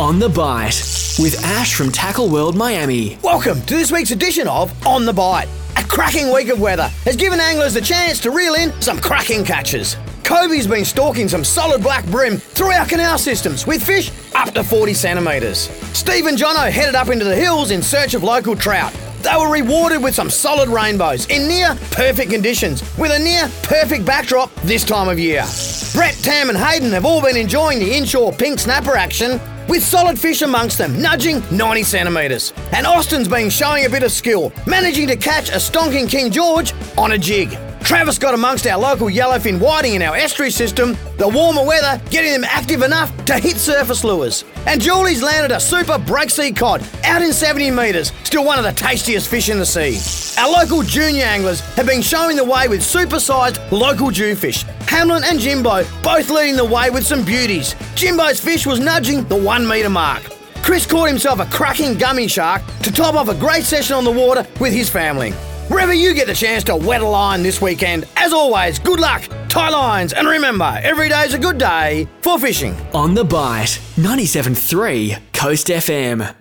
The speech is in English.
On the Bite with Ash from Tackle World Miami. Welcome to this week's edition of On the Bite. A cracking week of weather has given anglers the chance to reel in some cracking catches. Kobe's been stalking some solid black bream through our canal systems with fish up to 40 centimetres. Steve and Jono headed up into the hills in search of local trout. They were rewarded with some solid rainbows in near perfect conditions with a near perfect backdrop this time of year. Brett, Tam, and Hayden have all been enjoying the inshore pink snapper action with solid fish amongst them, nudging 90 centimetres. And Austin's been showing a bit of skill, managing to catch a stonking King George on a jig. Travis got amongst our local yellowfin whiting in our estuary system, the warmer weather getting them active enough to hit surface lures. And Julie's landed a super breaksea cod out in 70 metres, still one of the tastiest fish in the sea. Our local junior anglers have been showing the way with super-sized local jewfish. Hamlin and Jimbo both leading the way with some beauties. Jimbo's fish was nudging the one metre mark. Chris caught himself a cracking gummy shark to top off a great session on the water with his family. Wherever you get the chance to wet a line this weekend, as always, good luck, tie lines, and remember, every day's a good day for fishing. On the Bite 97.3 Coast FM.